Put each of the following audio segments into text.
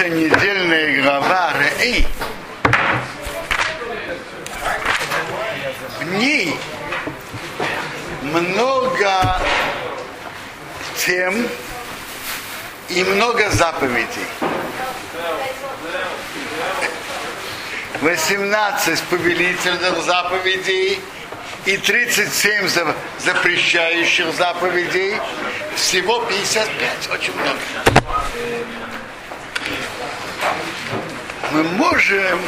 Наша недельная глава Рей в ней много тем и много заповедей. 18 повелительных заповедей и 37 запрещающих заповедей. Всего 55, очень много. Мы можем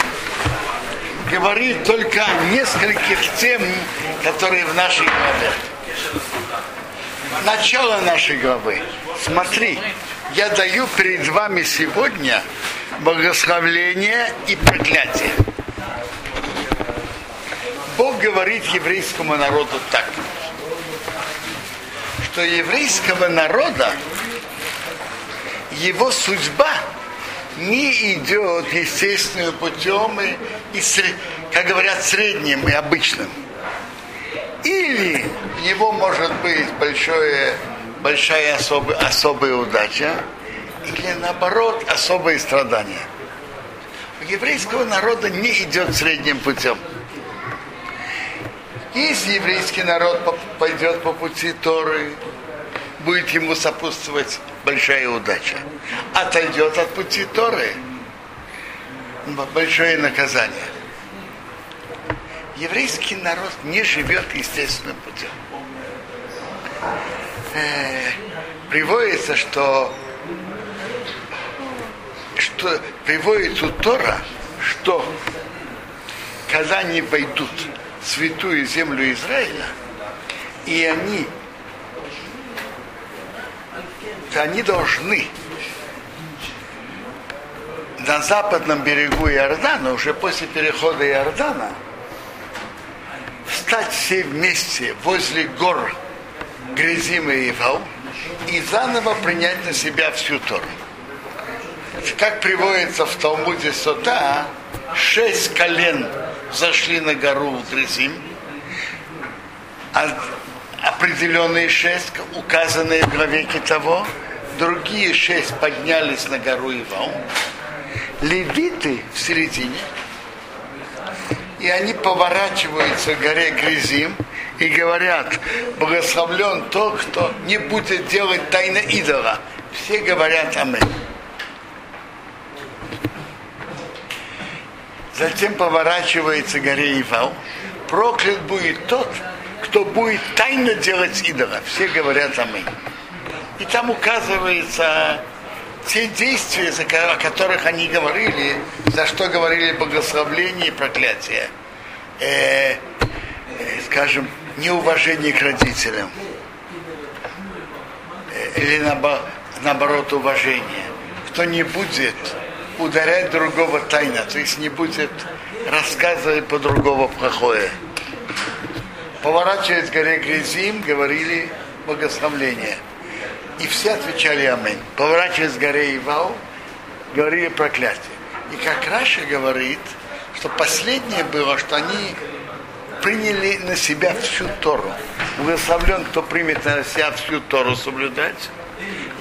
говорить только о нескольких тем, которые в нашей главе. Начало нашей главы. Смотри, я даю перед вами сегодня благословление и проклятие. Бог говорит еврейскому народу так, что еврейского народа его судьба не идет естественным путем и, и как говорят, средним и обычным. Или у него может быть большое, большая особая, особая удача, или наоборот особые страдания. У еврейского народа не идет средним путем. Если еврейский народ пойдет по пути Торы, будет ему сопутствовать большая удача. Отойдет от пути Торы, большое наказание. Еврейский народ не живет естественным путем. Э, приводится, что, что приводится Тора, что когда они войдут святую землю Израиля, и они, они должны на западном берегу Иордана, уже после перехода Иордана, встать все вместе возле гор Грязим и Ивау и заново принять на себя всю Тору. Как приводится в Талмуде Сота, шесть колен зашли на гору Грызим, а определенные шесть, указанные в главе того, другие шесть поднялись на гору Ивау, левиты в середине, и они поворачиваются к горе Грязим и говорят, благословлен тот, кто не будет делать тайна идола. Все говорят Аминь. затем поворачивается горе Ивал, проклят будет тот, кто будет тайно делать идола. Все говорят аминь. И там указывается те действия, о которых они говорили, за что говорили благословление и проклятие. Э, э, скажем, неуважение к родителям. Э, или наоборот, уважение. Кто не будет ударять другого тайно, то есть не будет рассказывать по другого плохое. Поворачиваясь к горе Грязим, говорили благословление. И все отвечали Аминь. Поворачиваясь к горе Ивау, говорили проклятие. И как Раша говорит, что последнее было, что они приняли на себя всю Тору. Благословлен, кто примет на себя всю Тору соблюдать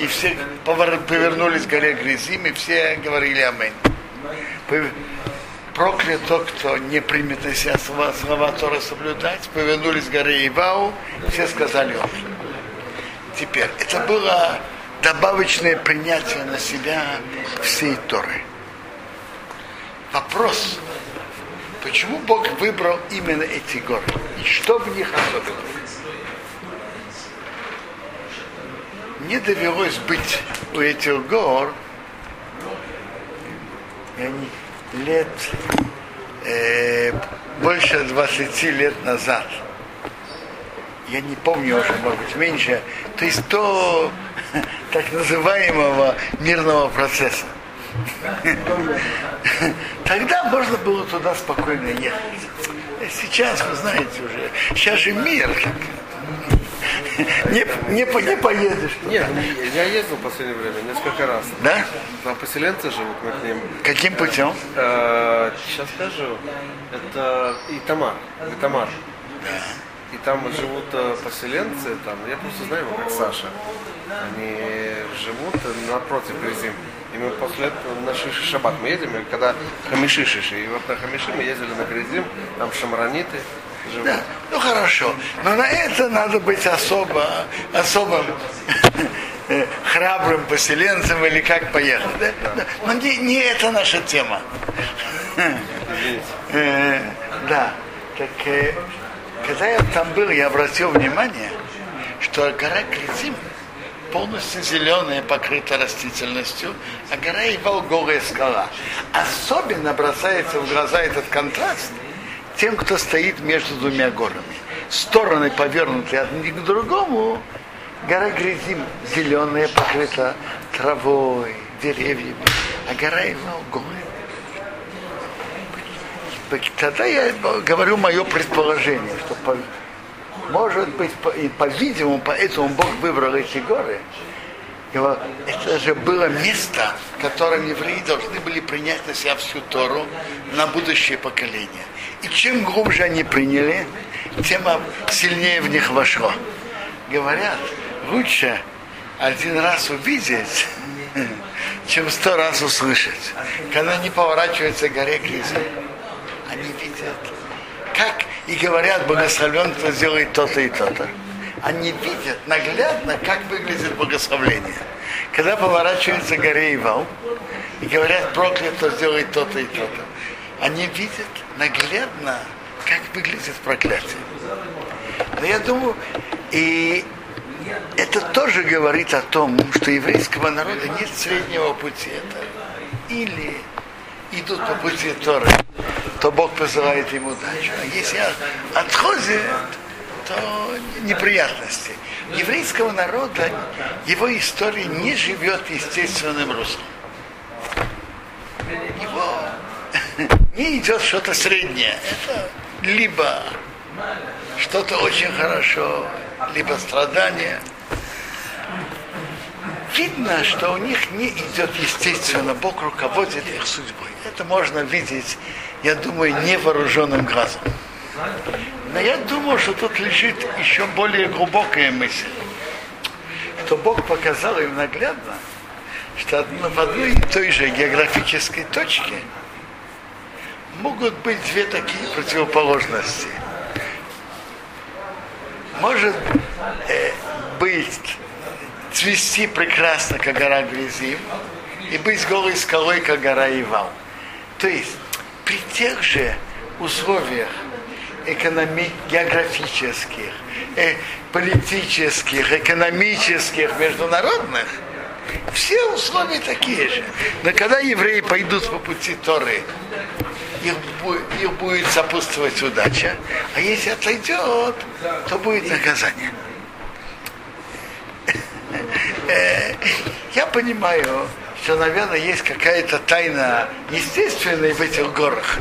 и все повернулись к горе Грязим, и все говорили Аминь. Проклят тот, кто не примет на себя слова, слова Тора соблюдать, повернулись к горе Ивау, все сказали Аминь. Теперь, это было добавочное принятие на себя всей Торы. Вопрос, почему Бог выбрал именно эти горы? И что в них особенного? мне довелось быть у этих гор лет э, больше 20 лет назад. Я не помню уже, может быть, меньше. То есть то так называемого мирного процесса. Тогда можно было туда спокойно ехать. Сейчас, вы знаете уже, сейчас же мир. Как, не, не, не поедешь. Нет, я ездил в последнее время несколько раз. Да? Там поселенцы живут, мы к ним. Каким путем? Э, сейчас скажу. Это Итамар. Итамар. Да. там живут э, поселенцы, там, я просто знаю его как Саша. Они живут напротив Гризим. И мы после этого на Шиши Шаббат мы едем, и когда Хамиши Шиши, и вот на Хамиши мы ездили на Гризим, там шамраниты Да, ну хорошо. Но на это надо быть особо, особым э, храбрым поселенцем или как поехать. Да? Но не, не это наша тема. Э, Да. Так э, когда я там был, я обратил внимание, что гора Кризим полностью зеленая, покрыта растительностью, а гора Ивал голая скала. Особенно бросается в глаза этот контраст тем, кто стоит между двумя горами. Стороны повернуты одни к другому, гора Гризим зеленая, покрыта травой, деревьями, а гора Ивал голая. Тогда я говорю мое предположение, что может быть, по- и по-видимому, поэтому Бог выбрал эти горы. Это же было место, в котором евреи должны были принять на себя всю Тору на будущее поколение. И чем глубже они приняли, тем сильнее в них вошло. Говорят, лучше один раз увидеть, чем сто раз услышать. Когда они поворачиваются к горе Криза, они видят, как и говорят, благословен, кто сделает то-то и то-то. Они видят наглядно, как выглядит благословление. Когда поворачивается горе Ивал и говорят, проклят, кто сделает то-то и то-то. Они видят наглядно, как выглядит проклятие. Но я думаю, и это тоже говорит о том, что еврейского народа нет среднего пути. Это или идут по пути Торы, то Бог посылает им удачу. А если отходит, то неприятности. Еврейского народа его история не живет естественным руслом. Его не идет что-то среднее. Это либо что-то очень хорошо, либо страдание. Видно, что у них не идет естественно, Бог руководит их судьбой. Это можно видеть, я думаю, невооруженным глазом. Но я думаю, что тут лежит еще более глубокая мысль, что Бог показал им наглядно, что в одной и той же географической точке могут быть две такие противоположности. Может э, быть цвести прекрасно, как гора Гризим, и быть голой скалой, как гора Ивал. То есть при тех же условиях экономи- географических, э, политических, экономических, международных, все условия такие же. Но когда евреи пойдут по пути Торы, их, их будет сопутствовать удача, а если отойдет, то будет наказание. Э, Я понимаю, что, наверное, есть какая-то тайна естественная в этих горах.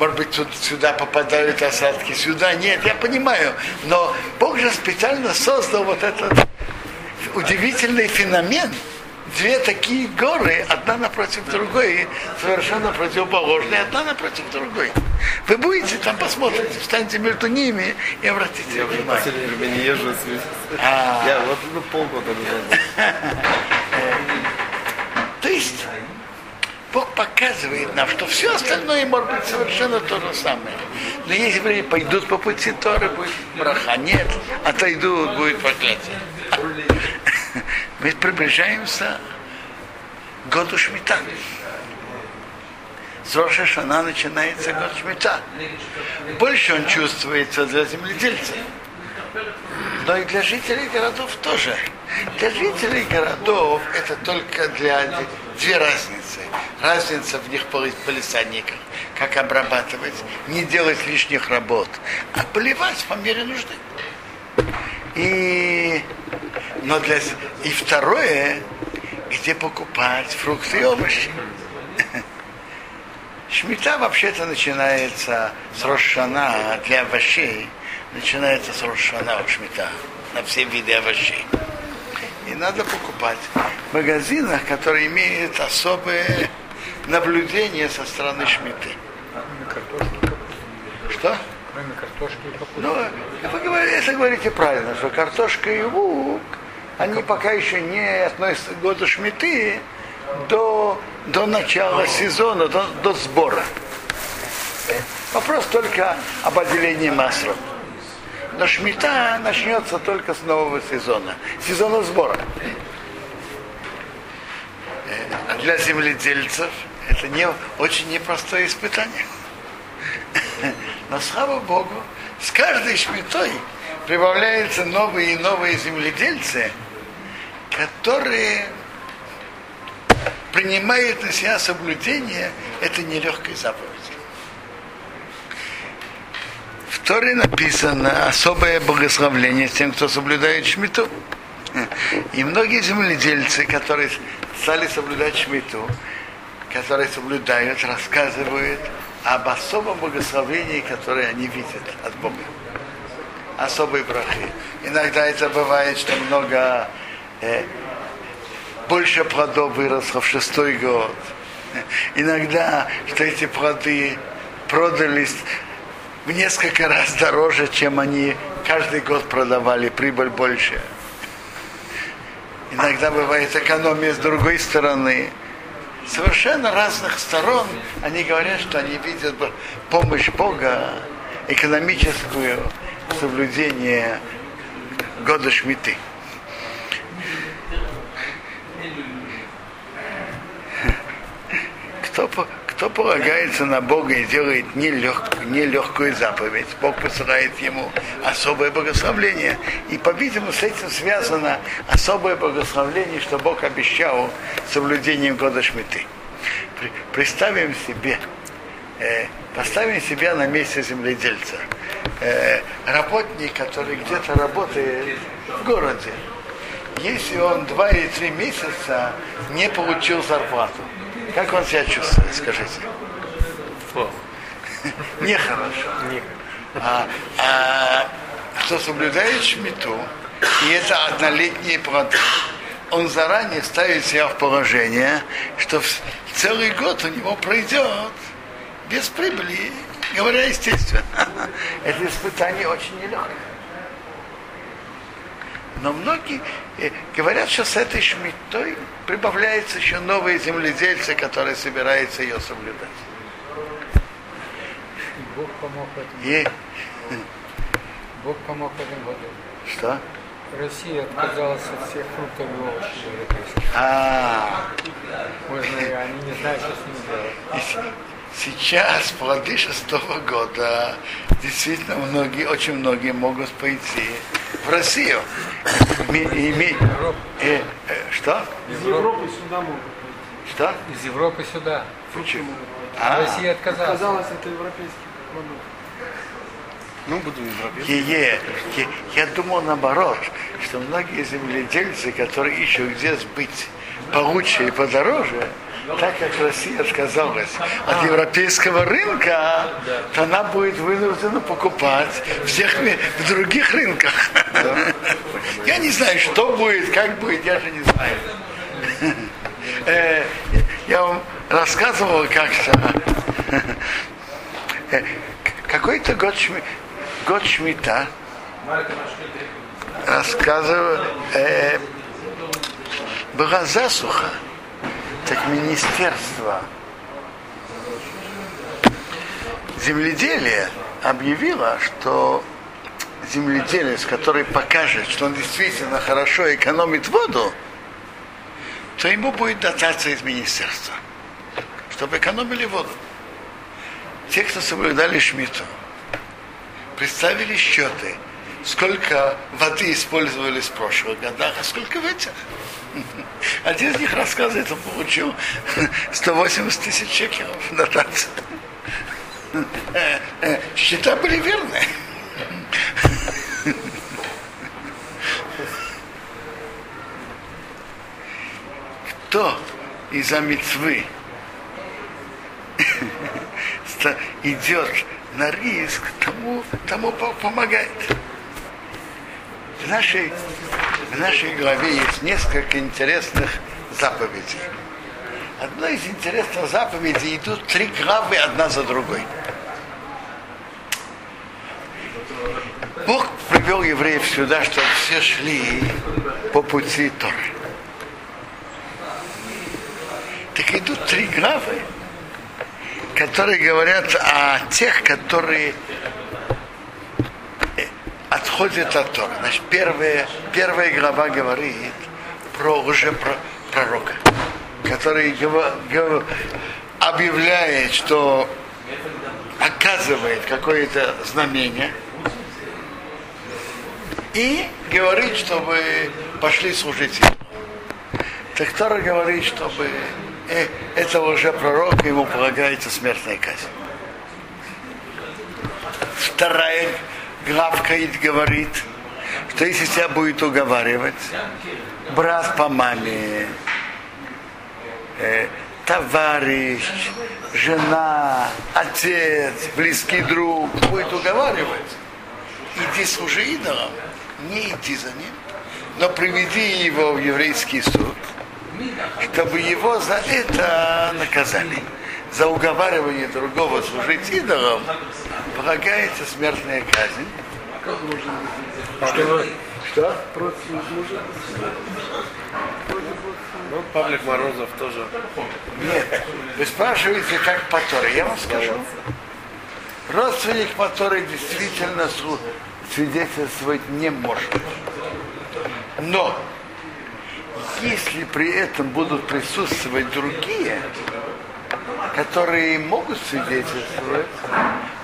Может быть, тут, сюда попадают осадки, сюда нет, я понимаю. Но Бог же специально создал вот этот удивительный феномен. Две такие горы, одна напротив другой, совершенно противоположные, одна напротив другой. Вы будете там, посмотрите, встаньте между ними и обратите Я уже в внимание. последнее время не езжу с- А. Я вот ну, полгода назад. То есть Бог показывает нам, что все остальное может быть совершенно то же самое. Но если евреи пойдут по пути Торы, будет браха. Нет, отойдут, будет проклятие. Мы приближаемся к году Шмита. С Роша Шана начинается год Шмита. Больше он чувствуется для земледельцев. Но и для жителей городов тоже. Для жителей городов это только для две разницы. Разница в них поли- полисадниках, как обрабатывать, не делать лишних работ, а поливать по мере нужды. И, но для, и второе, где покупать фрукты и овощи. Шмита вообще-то начинается с Рошана, а для овощей начинается с Рошана у Шмита, на все виды овощей. И надо покупать в магазинах, которые имеют особое наблюдение со стороны Шмиты. Что? Кроме картошки и капусты. Ну, вы говорите, это говорите правильно, что картошка и лук, они пока еще не относятся к году шмиты до, до начала сезона, до, до сбора. Вопрос только об отделении масла. Но шмита начнется только с нового сезона, сезона сбора. А для земледельцев это не, очень непростое испытание. Но слава Богу, с каждой шмитой прибавляются новые и новые земледельцы, которые принимают на себя соблюдение этой нелегкой заповеди. Торе написано особое благословление тем, кто соблюдает шмиту. И многие земледельцы, которые стали соблюдать шмиту, которые соблюдают, рассказывают об особом благословении, которое они видят от Бога. Особые брахи. Иногда это бывает, что много э, больше плодов выросло в шестой год. Иногда, что эти плоды продались в несколько раз дороже, чем они каждый год продавали, прибыль больше. Иногда бывает экономия с другой стороны. Совершенно разных сторон они говорят, что они видят помощь Бога, экономическую соблюдение года Шмиты. Кто, кто полагается на Бога и делает нелегкую, нелегкую заповедь, Бог посылает ему особое благословление. И, по-видимому, с этим связано особое благословление, что Бог обещал соблюдением года Шмиты. Представим себе, э, поставим себя на месте земледельца. Э, работник, который где-то работает в городе, если он два или три месяца не получил зарплату, как он себя чувствует, скажите? Нехорошо. А, а кто соблюдает шмиту, и это однолетние плоды, он заранее ставит себя в положение, что целый год у него пройдет без прибыли, говоря естественно. Это испытание очень нелегкое. Но многие э, говорят, что с этой шмитой прибавляются еще новые земледельцы, которые собираются ее соблюдать. Бог помог в этом. И Бог помог в этом году. что? Россия отказалась от всех фруктов и овощей европейских. А, Можно, они не знают, что с ними делать. Сейчас, плоды шестого года, действительно многие, очень многие могут пойти в Россию. Ми- име- э, э, что? Из Европы сюда могут. Что? Из Европы сюда. Почему? А, Россия отказалась. Казалось, это европейский продукт. Ну, буду европейский. Е-е. Е- Я думал наоборот, что многие земледельцы, которые ищут где сбыть получше и подороже, так как Россия отказалась от европейского рынка, то она будет вынуждена покупать всех в других рынках. Я не знаю, что будет, как будет, я же не знаю. Э, Я вам рассказывал как-то, э, какой-то год, шми- год Шмита рассказывал, э, была засуха, так министерство земледелия объявило, что земледелец, который покажет, что он действительно хорошо экономит воду, то ему будет дотация из министерства, чтобы экономили воду. Те, кто соблюдали шмиту, представили счеты, сколько воды использовали в прошлых годах, а сколько в этих. Один из них рассказывает, он получил 180 тысяч. Э, э, Счета были верные. Кто из-за мецвы идет на риск, тому, тому помогает. Нашей, в нашей главе есть несколько интересных заповедей. Одной из интересных заповедей идут три главы одна за другой. Бог привел евреев сюда, чтобы все шли по пути Торы. Так идут три главы, которые говорят о тех, которые отходят от Тора. Значит, первая, первая глава говорит про уже про пророка, который объявляет, что оказывает какое-то знамение и говорит, чтобы пошли служить ему. Так Тора говорит, чтобы э, этого уже пророка ему полагается смертная казнь. Вторая главка говорит, что если тебя будет уговаривать, брат по маме, э, товарищ, жена, отец, близкий друг будет уговаривать, иди служи идолам, не иди за ним, но приведи его в еврейский суд, чтобы его за это наказали. За уговаривание другого служить идолам полагается смертная казнь. Что? Что? Ну, Павлик Морозов тоже. Нет. Вы спрашиваете, как по Торе. Я вам скажу. Родственник по Торе действительно свидетельствовать не может. Но если при этом будут присутствовать другие, которые могут свидетельствовать,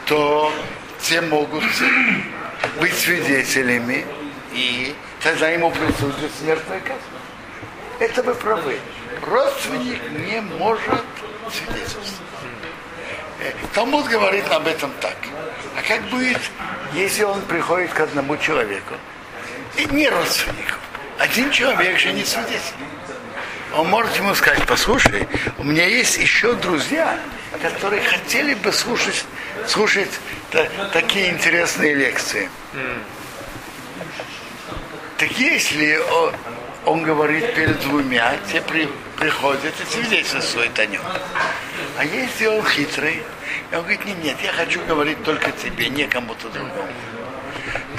то те могут быть свидетелями, и тогда ему присутствует смертная казнь. Это вы правы. Родственник не может свидетельствовать. Э, Талмуд говорит об этом так. А как будет, если он приходит к одному человеку, и не родственнику, один человек же не свидетель. Он может ему сказать, послушай, у меня есть еще друзья, которые хотели бы слушать, слушать та, такие интересные лекции. Так если он, он говорит перед двумя, те при, приходят и свидетельствуют о нем. А если он хитрый, он говорит, нет, нет, я хочу говорить только тебе, не кому-то другому.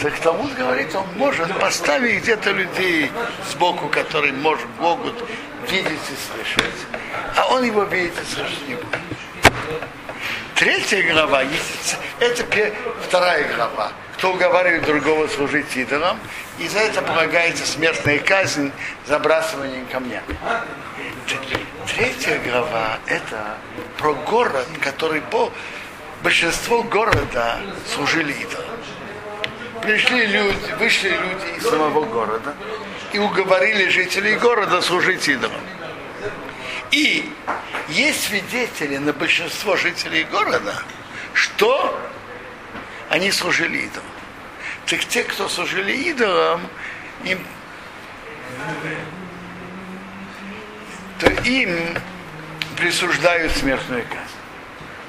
Так Талмуд говорит, он может поставить где-то людей сбоку, которые может, могут видеть и слышать, а он его видит и слышать не будет. Третья глава, это вторая глава. Кто уговаривает другого служить идолам, и за это полагается смертная казнь забрасыванием камня. Третья глава это про город, который по большинство города служили идолам. Пришли люди, вышли люди из самого города и уговорили жителей города служить идолам. И есть свидетели на большинство жителей города, что они служили идолам. Так те, кто служили идолам, им, то им присуждают смертную казнь.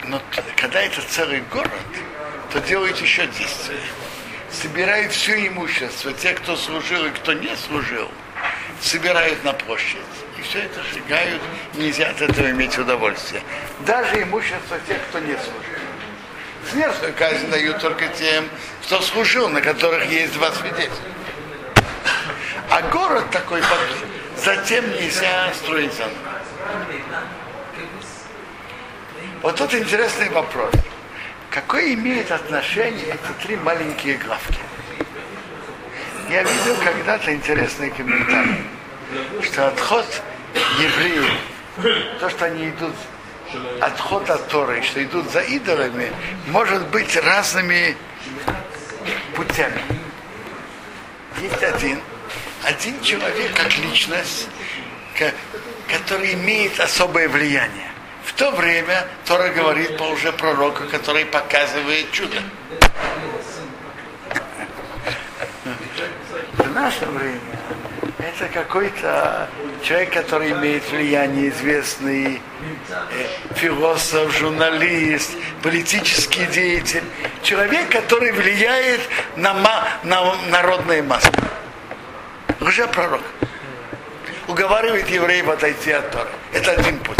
Но когда это целый город, то делают еще действия. Собирают все имущество, те, кто служил и кто не служил, собирают на площадь. Все это сжигают, нельзя от этого иметь удовольствие. Даже имущество тех, кто не служил. Смертную казнь дают только тем, кто служил, на которых есть два свидетеля. А город такой, затем нельзя строить заново. Вот тут интересный вопрос. Какое имеет отношение эти три маленькие главки? Я видел когда-то интересный комментарий, что отход евреев, то, что они идут отход от Торы, что идут за идолами, может быть разными путями. Есть один, один человек как личность, который имеет особое влияние. В то время Тора говорит по уже пророку, который показывает чудо. В наше время это какой-то человек, который имеет влияние, известный э, философ, журналист, политический деятель. Человек, который влияет на, на народные массы. Уже пророк. Уговаривает евреев отойти от Тора. Это один путь.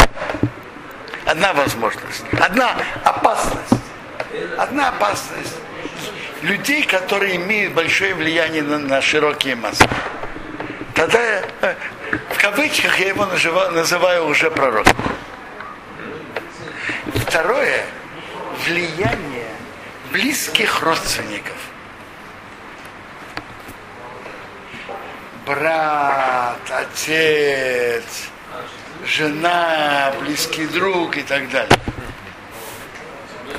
Одна возможность. Одна опасность. Одна опасность. людей, которые имеют большое влияние на, на широкие массы. Тогда э, в кавычках я его называю, называю уже пророком. Второе влияние близких родственников. Брат, отец, жена, близкий друг и так далее.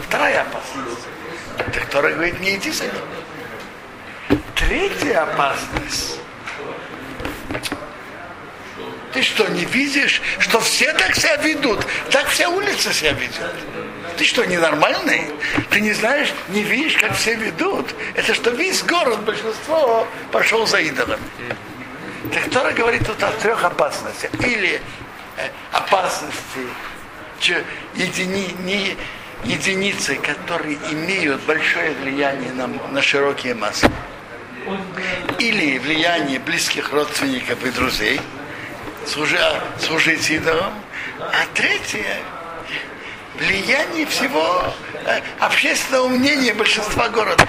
Вторая опасность. Ты, который говорит, не иди за ним. Третья опасность. Ты что, не видишь, что все так себя ведут? Так вся улица себя ведет. Ты что, ненормальный? Ты не знаешь, не видишь, как все ведут? Это что весь город, большинство пошел за идолами. Так кто говорит тут о трех опасностях. Или э, опасности едини, не, единицы, которые имеют большое влияние на, на широкие массы. Или влияние близких родственников и друзей, служить идолам. А третье влияние всего э, общественного мнения большинства города.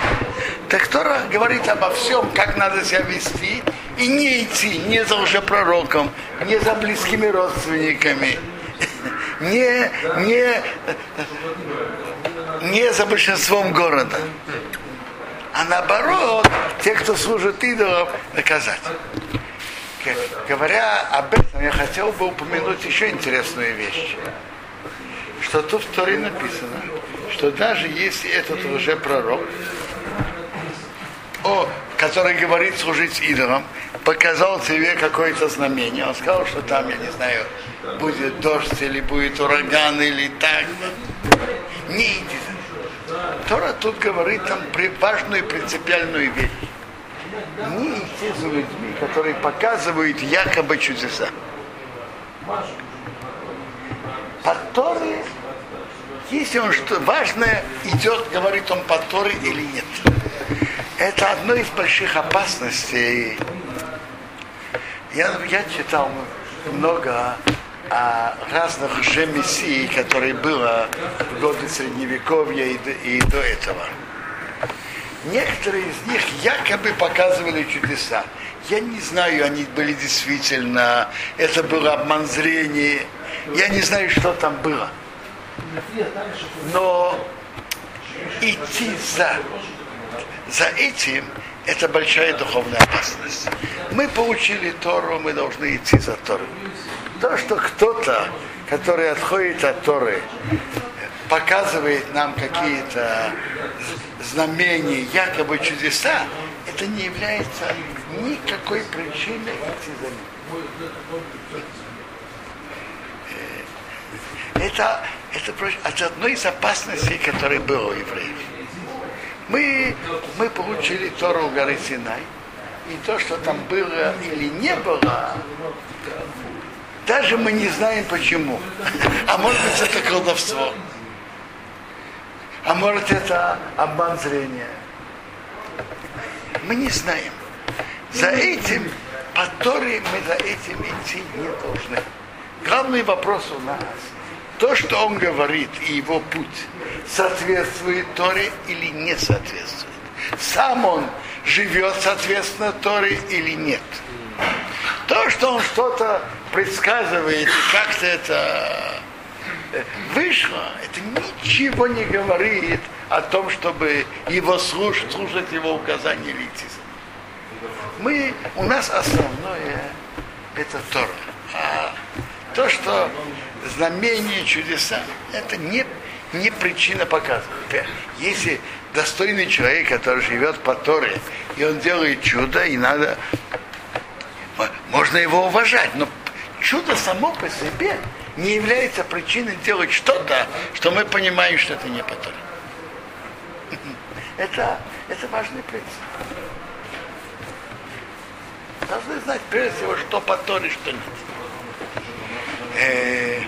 Так Тора говорит обо всем, как надо себя вести, и не идти не за уже пророком, не за близкими родственниками, не, не, не за большинством города, а наоборот, те, кто служит идолам, наказать. Говоря об этом, я хотел бы упомянуть еще интересную вещь что тут в Торе написано, что даже если этот уже пророк, о, который говорит служить идолам, показал тебе какое-то знамение, он сказал, что там, я не знаю, будет дождь или будет ураган или так. Не иди Тора тут говорит там важную принципиальную вещь. Не идти за людьми, которые показывают якобы чудеса. По Торе, если он что важное идет, говорит он по Торе или нет. Это одно из больших опасностей. Я, я читал много о разных же мессий, которые было в годы Средневековья и и до этого. Некоторые из них якобы показывали чудеса. Я не знаю, они были действительно, это было обман зрения, я не знаю, что там было. Но идти за, за этим это большая духовная опасность. Мы получили Тору, мы должны идти за Тору. То, что кто-то, который отходит от Торы, показывает нам какие-то знамения, якобы чудеса, это не является никакой причиной идти за ним. Это, это, это одно из опасностей, которые было у евреев. Мы, мы получили Тору горы Синай, и то, что там было или не было, даже мы не знаем почему. А может быть это колдовство. А может это обман зрения. Мы не знаем. За этим, по Торе мы за этим идти не должны. Главный вопрос у нас – то, что он говорит и его путь соответствует Торе или не соответствует. Сам он живет соответственно Торе или нет. То, что он что-то предсказывает и как-то это э, вышло, это ничего не говорит о том, чтобы его слушать, слушать его указания идти. Мы, у нас основное это Тора. А то, что знамения, чудеса, это не, не причина показывать. Если достойный человек, который живет по Торе, и он делает чудо, и надо, можно его уважать, но чудо само по себе не является причиной делать что-то, что мы понимаем, что это не по. Это, это важный принцип. Должны знать прежде всего, что по Торе, что нет э,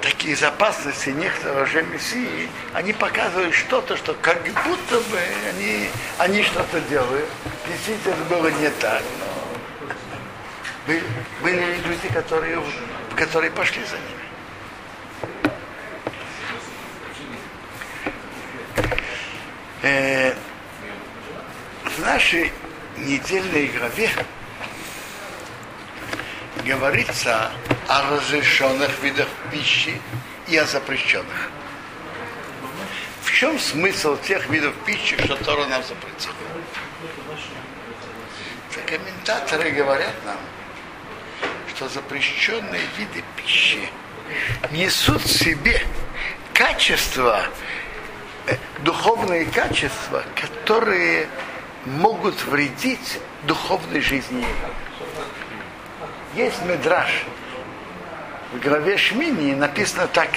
такие безопасности некоторых же мессии, они показывают что-то, что как будто бы они, они что-то делают. Действительно было не так, но были, были люди, которые, которые пошли за ними. Э, в нашей недельной главе говорится о разрешенных видах пищи и о запрещенных. В чем смысл тех видов пищи, что Тора нам запретила? Комментаторы говорят нам, что запрещенные виды пищи несут в себе качества, э, духовные качества, которые могут вредить духовной жизни. Есть медраж. В главе Шмини написано так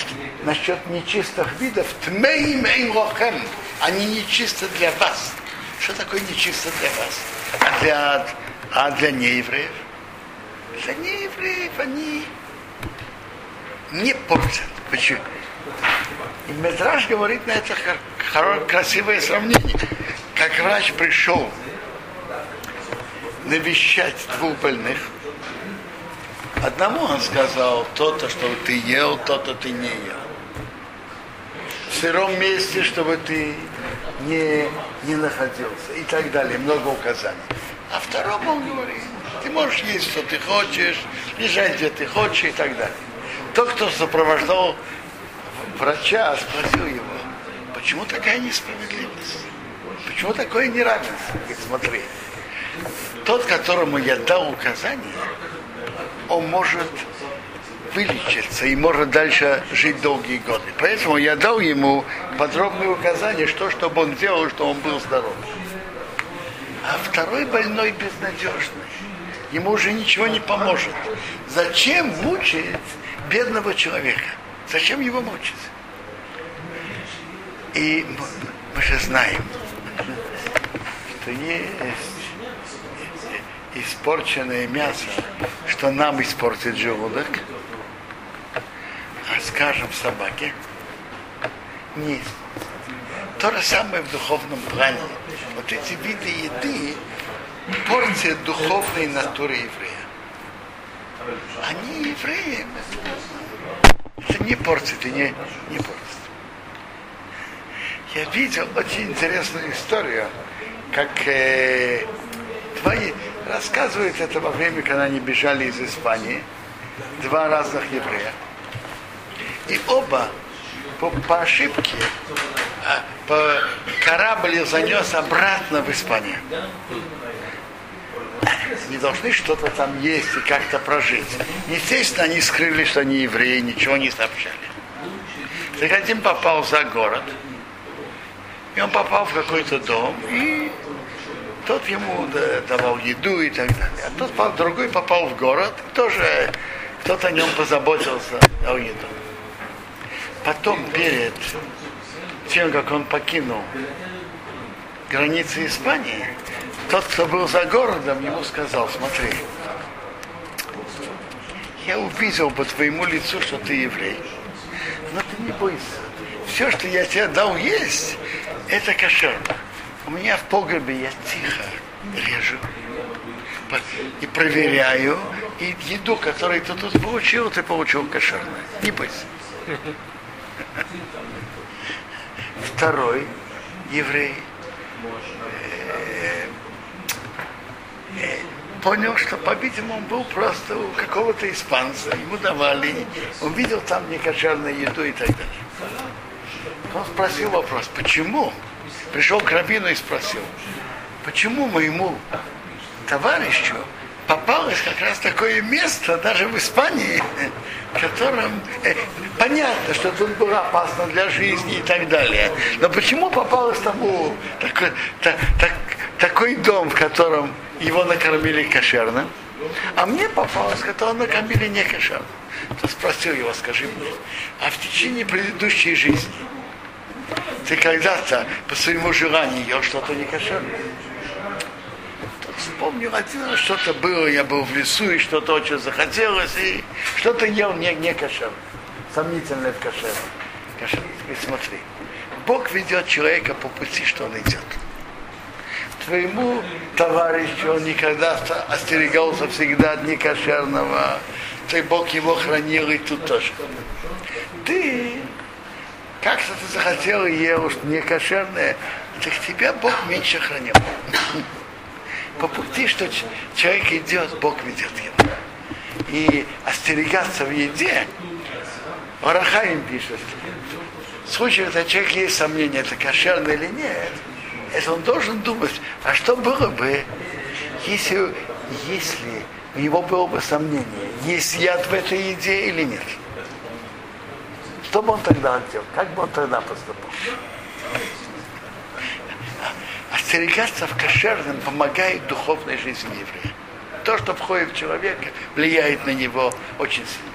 насчет нечистых видов. Тмеим лохем. Они нечисты для вас. Что такое нечисто для вас? А для, а для неевреев? Для неевреев они не портят. Почему? И Медраж говорит на это красивое сравнение. Как врач пришел навещать двух больных, одному он сказал то-то, что ты ел, то-то ты не ел. В сыром месте, чтобы ты не, не находился и так далее. Много указаний. А второму он говорит, можешь есть, что ты хочешь, лежать, где ты хочешь и так далее. Тот, кто сопровождал врача, спросил его, почему такая несправедливость? Почему такое неравенство? Говорит, смотри, тот, которому я дал указание, он может вылечиться и может дальше жить долгие годы. Поэтому я дал ему подробные указания, что чтобы он делал, чтобы он был здоров. А второй больной безнадежный. Ему уже ничего не поможет. Зачем мучить бедного человека? Зачем его мучить? И мы же знаем, что есть испорченное мясо, что нам испортит желудок, а скажем собаке, не то же самое в духовном плане. Вот эти виды еды порция духовной натуры еврея. Они евреи. Это не порция, это не, не порция. Я видел очень интересную историю, как э, твои рассказывают это во время, когда они бежали из Испании, два разных еврея. И оба по, по ошибке по, корабль занес обратно в Испанию. Они должны что-то там есть и как-то прожить. Естественно, они скрыли, что они евреи, ничего не сообщали. Так один попал за город, и он попал в какой-то дом, и тот ему давал еду и так далее. А тот другой попал в город, тоже кто-то о нем позаботился, дал еду. Потом, перед тем, как он покинул границы Испании, тот, кто был за городом, ему сказал, смотри, я увидел по твоему лицу, что ты еврей. Но ты не бойся. Все, что я тебе дал есть, это кошерно. У меня в погребе я тихо режу и проверяю, и еду, которую ты тут получил, ты получил кошерно. Не бойся. Второй еврей э, э, понял, что, по-видимому, был просто у какого-то испанца. Ему давали, он видел там некошерную еду и так далее. Он спросил вопрос, почему? Пришел к Рабину и спросил, почему моему товарищу попалось как раз такое место, даже в Испании, в котором э, понятно, что тут было опасно для жизни и так далее. Но почему попалось тому такой, так, так, такой дом, в котором его накормили кошерным, а мне попалось, которого накормили не кошерным? То спросил его, скажи мне, а в течение предыдущей жизни ты когда-то по своему желанию ел что-то не кошерное? вспомнил один раз, что-то было, я был в лесу, и что-то очень захотелось, и что-то ел не, не кошер. Сомнительное в кошер. Кошер. И смотри, Бог ведет человека по пути, что он идет. Твоему товарищу он никогда остерегался всегда от некошерного. Ты Бог его хранил и тут тоже. Ты как-то ты захотел и ел не кошерное, так тебя Бог меньше хранил. По пути, что человек идет, Бог ведет его. И остерегаться в еде, Варахаим пишет, в случае, когда человек есть сомнение, это кошерно или нет, это он должен думать, а что было бы, если, если у него было бы сомнение, есть яд в этой еде или нет. Что бы он тогда делал? Как бы он тогда поступал? Остерегаться в кошерном помогает духовной жизни еврея. То, что входит в человека, влияет на него очень сильно.